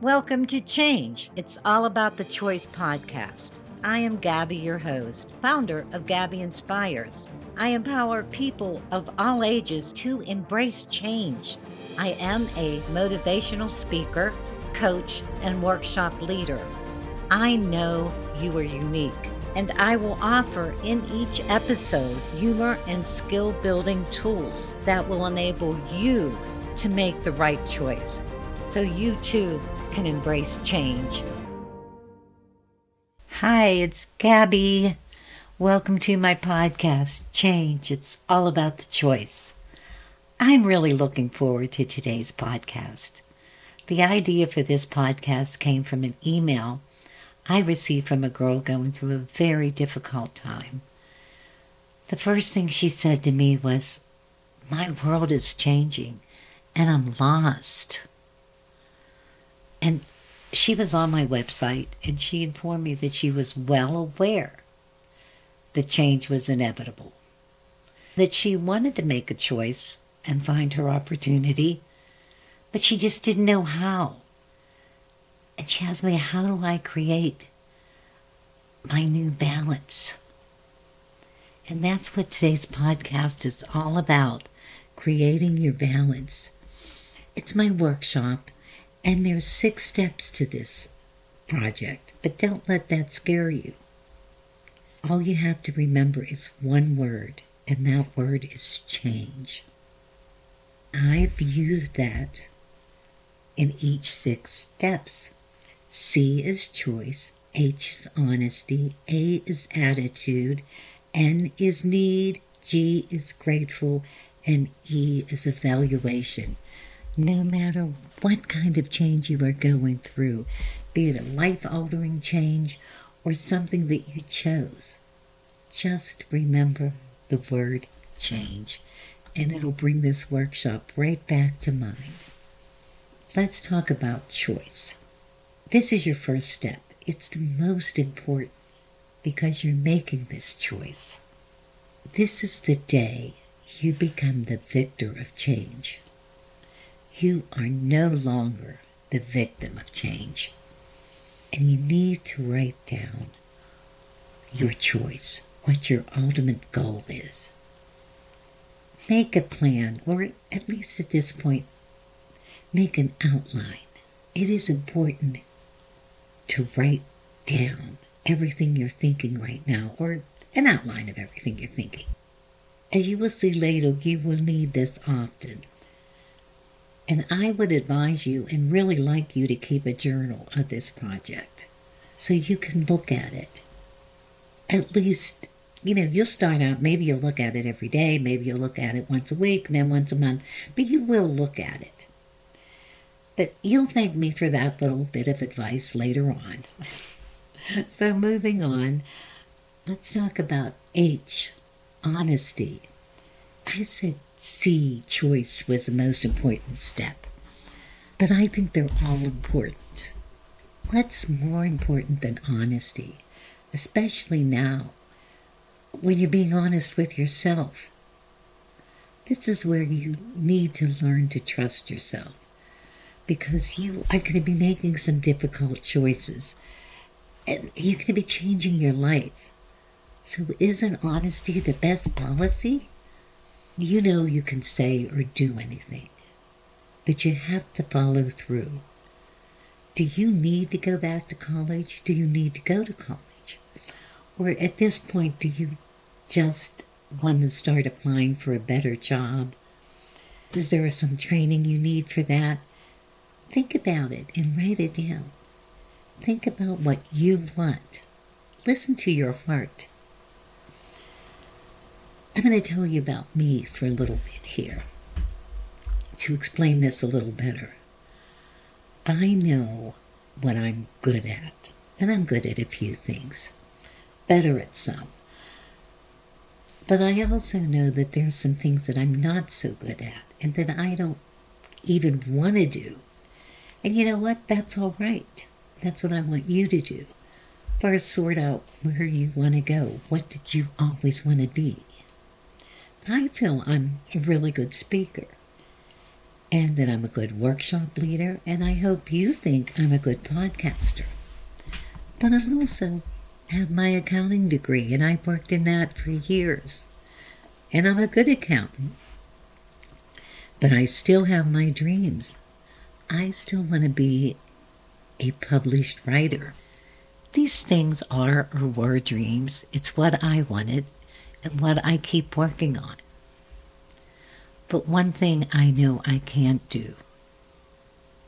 Welcome to Change. It's all about the choice podcast. I am Gabby, your host, founder of Gabby Inspires. I empower people of all ages to embrace change. I am a motivational speaker, coach, and workshop leader. I know you are unique, and I will offer in each episode humor and skill building tools that will enable you to make the right choice so you too can embrace change. Hi, it's Gabby. Welcome to my podcast, Change. It's all about the choice. I'm really looking forward to today's podcast. The idea for this podcast came from an email I received from a girl going through a very difficult time. The first thing she said to me was, My world is changing and I'm lost. And she was on my website and she informed me that she was well aware the change was inevitable, that she wanted to make a choice and find her opportunity, but she just didn't know how. And she asked me, How do I create my new balance? And that's what today's podcast is all about creating your balance. It's my workshop and there's six steps to this project, but don't let that scare you. All you have to remember is one word, and that word is change. I've used that in each six steps. C is choice, H is honesty, A is attitude, N is need, G is grateful, and E is evaluation no matter what kind of change you are going through, be it a life altering change or something that you chose. Just remember the word change, and it'll bring this workshop right back to mind. Let's talk about choice. This is your first step. It's the most important because you're making this choice. This is the day you become the victor of change. You are no longer the victim of change. And you need to write down your choice, what your ultimate goal is. Make a plan, or at least at this point, make an outline. It is important to write down everything you're thinking right now, or an outline of everything you're thinking. As you will see later, you will need this often. And I would advise you and really like you to keep a journal of this project so you can look at it. At least, you know, you'll start out, maybe you'll look at it every day, maybe you'll look at it once a week, then once a month, but you will look at it. But you'll thank me for that little bit of advice later on. so, moving on, let's talk about H, honesty. I said C choice was the most important step. But I think they're all important. What's more important than honesty, especially now, when you're being honest with yourself? This is where you need to learn to trust yourself because you are going to be making some difficult choices and you're going to be changing your life. So, isn't honesty the best policy? You know you can say or do anything, but you have to follow through. Do you need to go back to college? Do you need to go to college? Or at this point, do you just want to start applying for a better job? Is there some training you need for that? Think about it and write it down. Think about what you want. Listen to your heart. I'm going to tell you about me for a little bit here to explain this a little better. I know what I'm good at, and I'm good at a few things, better at some. But I also know that there's some things that I'm not so good at and that I don't even want to do. And you know what? That's all right. That's what I want you to do. First, sort out where you want to go. What did you always want to be? I feel I'm a really good speaker. and that I'm a good workshop leader, and I hope you think I'm a good podcaster. But I also have my accounting degree, and I've worked in that for years. And I'm a good accountant. But I still have my dreams. I still want to be a published writer. These things are or were dreams. It's what I wanted and what I keep working on. But one thing I know I can't do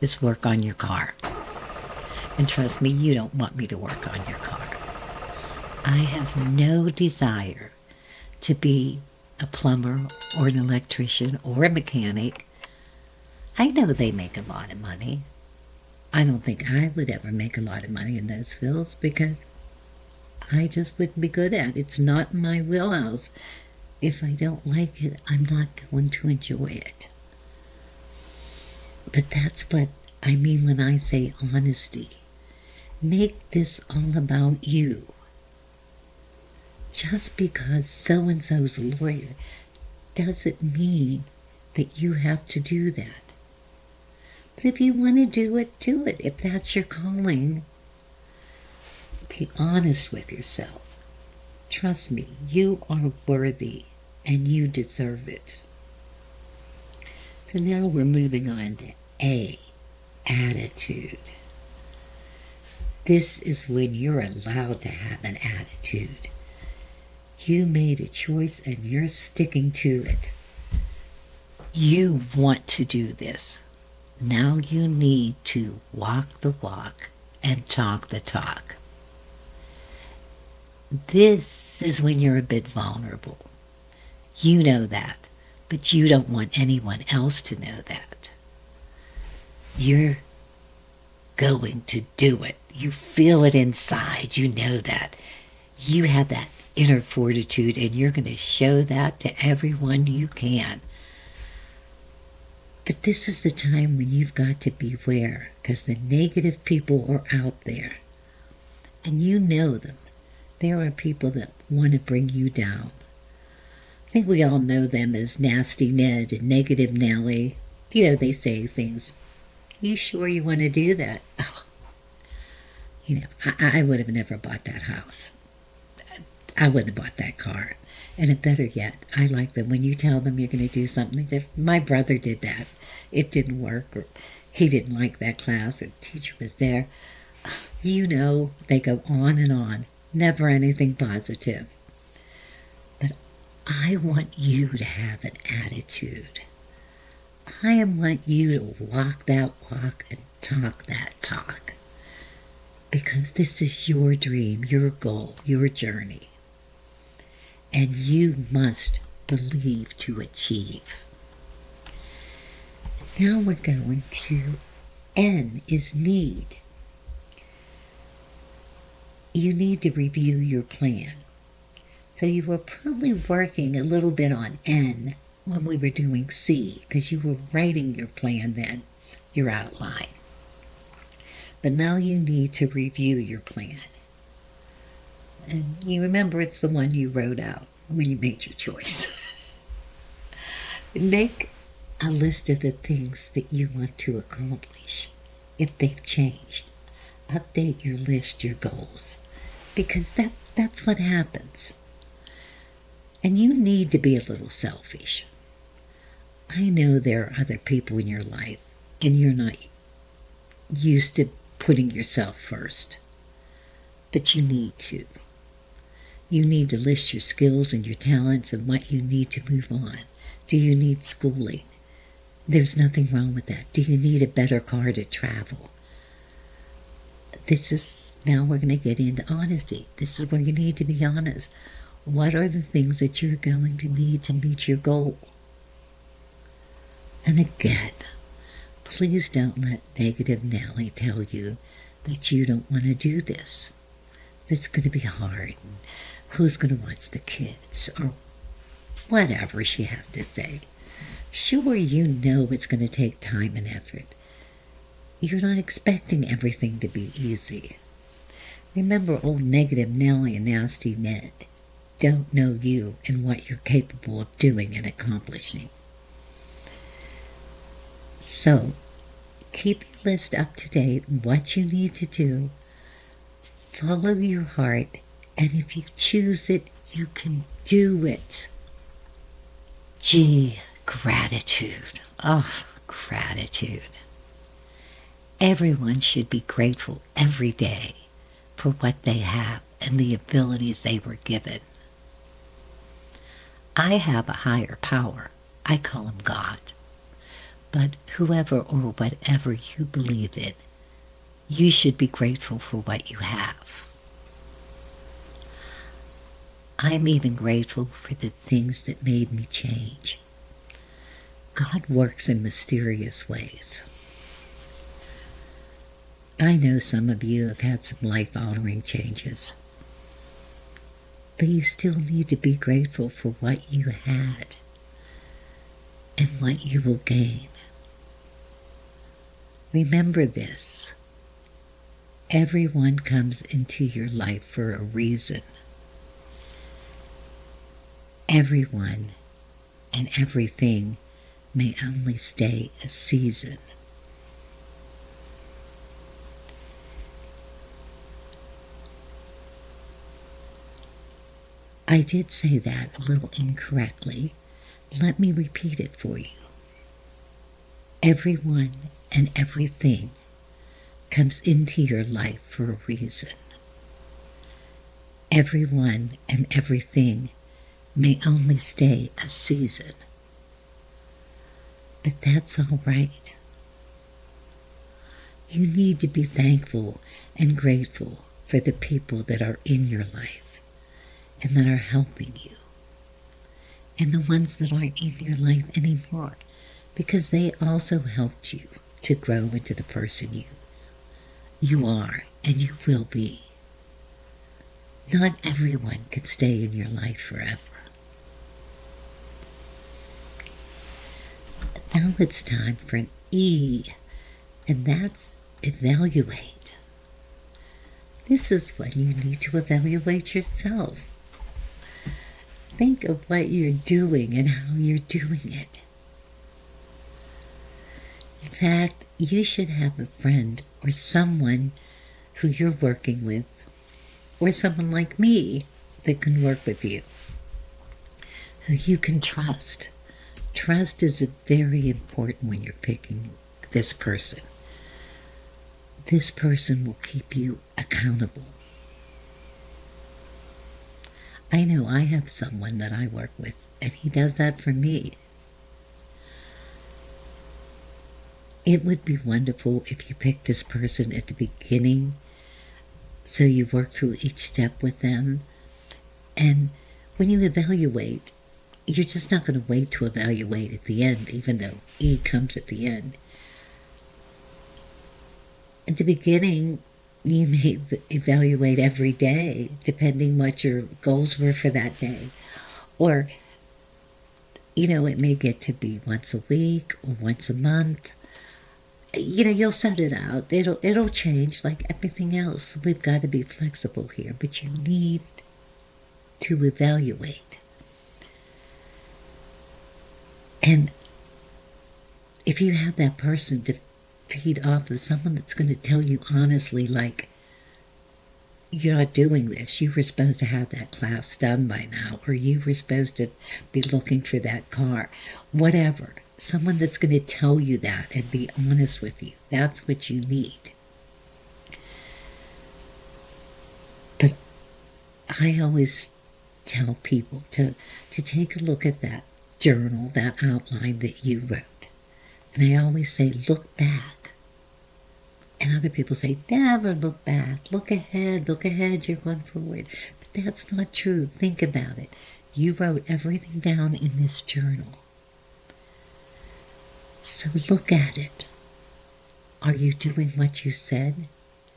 is work on your car. And trust me, you don't want me to work on your car. I have no desire to be a plumber or an electrician or a mechanic. I know they make a lot of money. I don't think I would ever make a lot of money in those fields because I just wouldn't be good at it. It's not my wheelhouse. If I don't like it, I'm not going to enjoy it. But that's what I mean when I say honesty. Make this all about you. Just because so and so's a lawyer doesn't mean that you have to do that. But if you want to do it, do it. If that's your calling, be honest with yourself. Trust me, you are worthy and you deserve it. So now we're moving on to A, attitude. This is when you're allowed to have an attitude. You made a choice and you're sticking to it. You want to do this. Now you need to walk the walk and talk the talk. This is when you're a bit vulnerable. You know that, but you don't want anyone else to know that. You're going to do it. You feel it inside. You know that. You have that inner fortitude, and you're going to show that to everyone you can. But this is the time when you've got to beware because the negative people are out there. And you know them. There are people that want to bring you down. I think we all know them as Nasty Ned and Negative Nellie. You know, they say things. You sure you want to do that? Oh. You know, I, I would have never bought that house. I wouldn't have bought that car. And better yet, I like them when you tell them you're going to do something. If my brother did that, it didn't work, or he didn't like that class, the teacher was there. You know, they go on and on, never anything positive. But I want you to have an attitude. I want you to walk that walk and talk that talk. Because this is your dream, your goal, your journey. And you must believe to achieve. Now we're going to N is need. You need to review your plan. So you were probably working a little bit on N when we were doing C because you were writing your plan then, your outline. But now you need to review your plan. And you remember it's the one you wrote out when you made your choice. Make a list of the things that you want to accomplish if they've changed. Update your list, your goals, because that, that's what happens. And you need to be a little selfish. I know there are other people in your life, and you're not used to putting yourself first, but you need to. You need to list your skills and your talents and what you need to move on. Do you need schooling? There's nothing wrong with that. Do you need a better car to travel? This is now we're going to get into honesty. This is where you need to be honest. What are the things that you're going to need to meet your goal? And again, please don't let negative Nellie tell you that you don't want to do this. It's going to be hard. Who's going to watch the kids? Or whatever she has to say. Sure, you know it's going to take time and effort. You're not expecting everything to be easy. Remember old negative Nellie and nasty Ned don't know you and what you're capable of doing and accomplishing. So, keep your list up to date, what you need to do. Follow your heart, and if you choose it, you can do it. Gee, gratitude. Oh, gratitude. Everyone should be grateful every day for what they have and the abilities they were given. I have a higher power. I call him God. But whoever or whatever you believe in, you should be grateful for what you have. I'm even grateful for the things that made me change. God works in mysterious ways. I know some of you have had some life altering changes, but you still need to be grateful for what you had and what you will gain. Remember this everyone comes into your life for a reason. Everyone and everything may only stay a season. I did say that a little incorrectly. Let me repeat it for you. Everyone and everything comes into your life for a reason. Everyone and everything may only stay a season. But that's all right. You need to be thankful and grateful for the people that are in your life and that are helping you, and the ones that aren't in your life anymore, because they also helped you to grow into the person you you are and you will be. Not everyone can stay in your life forever. Now it's time for an E, and that's evaluate. This is when you need to evaluate yourself think of what you're doing and how you're doing it. In fact, you should have a friend or someone who you're working with, or someone like me that can work with you, who you can trust. Trust is very important when you're picking this person. This person will keep you accountable. I know I have someone that I work with, and he does that for me. It would be wonderful if you picked this person at the beginning so you work through each step with them. And when you evaluate, you're just not going to wait to evaluate at the end, even though E comes at the end. At the beginning, you may evaluate every day, depending what your goals were for that day. Or, you know, it may get to be once a week or once a month. You know, you'll set it out. It'll it'll change like everything else. We've got to be flexible here, but you need to evaluate. And if you have that person to feed off of someone that's going to tell you honestly, like, you're not doing this. You were supposed to have that class done by now, or you were supposed to be looking for that car. Whatever. Someone that's going to tell you that and be honest with you. That's what you need. But I always tell people to, to take a look at that journal, that outline that you wrote. And I always say, look back and other people say, never look back, look ahead, look ahead, you're going forward. But that's not true. Think about it. You wrote everything down in this journal. So look at it. Are you doing what you said?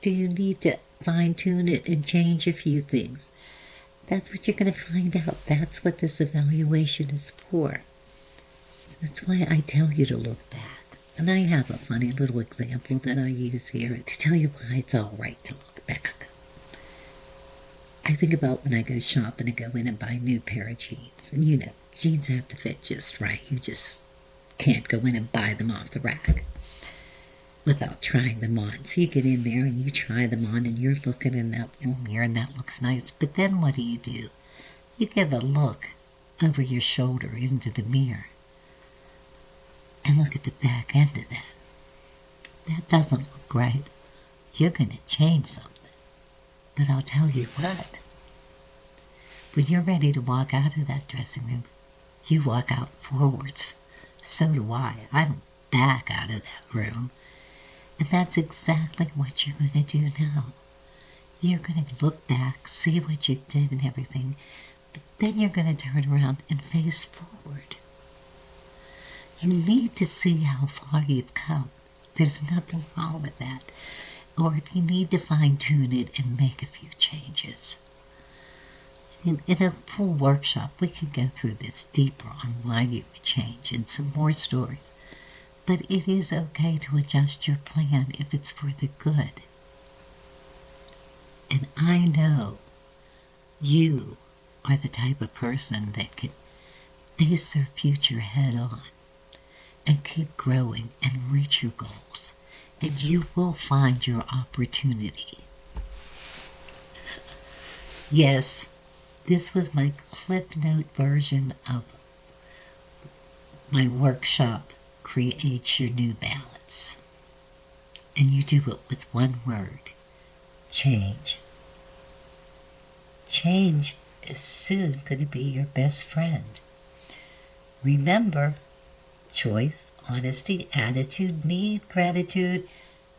Do you need to fine tune it and change a few things? That's what you're going to find out. That's what this evaluation is for. That's why I tell you to look back. And I have a funny little example that I use here to tell you why it's all right to look back. I think about when I go shopping and go in and buy a new pair of jeans. And you know, jeans have to fit just right. You just can't go in and buy them off the rack without trying them on. So you get in there and you try them on and you're looking in that little mirror and that looks nice. But then what do you do? You give a look over your shoulder into the mirror and look at the back end of that. That doesn't look right. You're going to change something. But I'll tell you what. When you're ready to walk out of that dressing room, you walk out forwards. So do I. I'm back out of that room. And that's exactly what you're going to do now. You're going to look back, see what you did and everything, but then you're going to turn around and face forward. You need to see how far you've come. There's nothing wrong with that. Or if you need to fine tune it and make a few changes. In, in a full workshop, we can go through this deeper on why you would change and some more stories. But it is okay to adjust your plan if it's for the good. And I know you are the type of person that can face their future head on and keep growing and reach your goals. And you will find your opportunity. Yes, this was my Cliff Note version of my workshop, Create Your New Balance. And you do it with one word change. Change is soon going to be your best friend. Remember, choice, honesty, attitude, need, gratitude,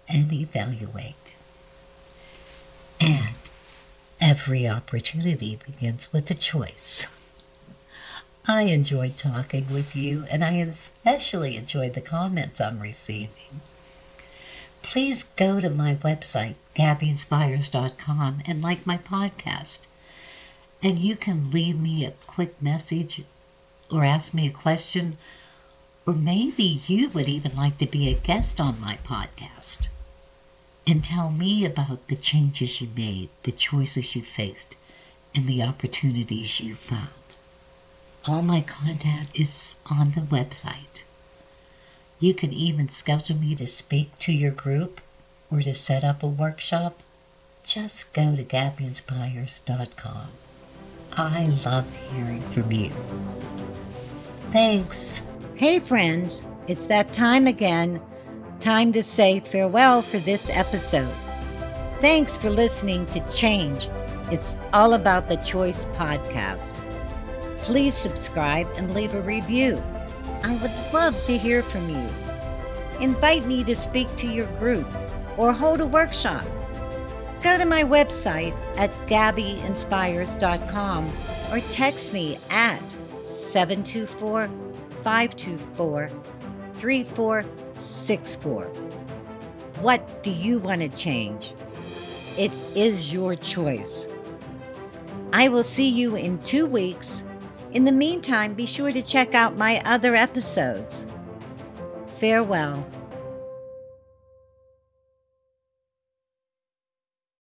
and evaluate. And every opportunity begins with a choice. I enjoyed talking with you, and I especially enjoyed the comments I'm receiving. Please go to my website, gabbyinspires.com, and like my podcast. And you can leave me a quick message or ask me a question, or maybe you would even like to be a guest on my podcast and tell me about the changes you made, the choices you faced, and the opportunities you found. All my contact is on the website. You can even schedule me to speak to your group or to set up a workshop. Just go to gabbyinspires.com. I love hearing from you. Thanks. Hey, friends, it's that time again. Time to say farewell for this episode. Thanks for listening to Change. It's all about the Choice podcast. Please subscribe and leave a review. I would love to hear from you. Invite me to speak to your group or hold a workshop. Go to my website at gabbyinspires.com or text me at 724 524 3464. What do you want to change? It is your choice. I will see you in two weeks. In the meantime, be sure to check out my other episodes. Farewell.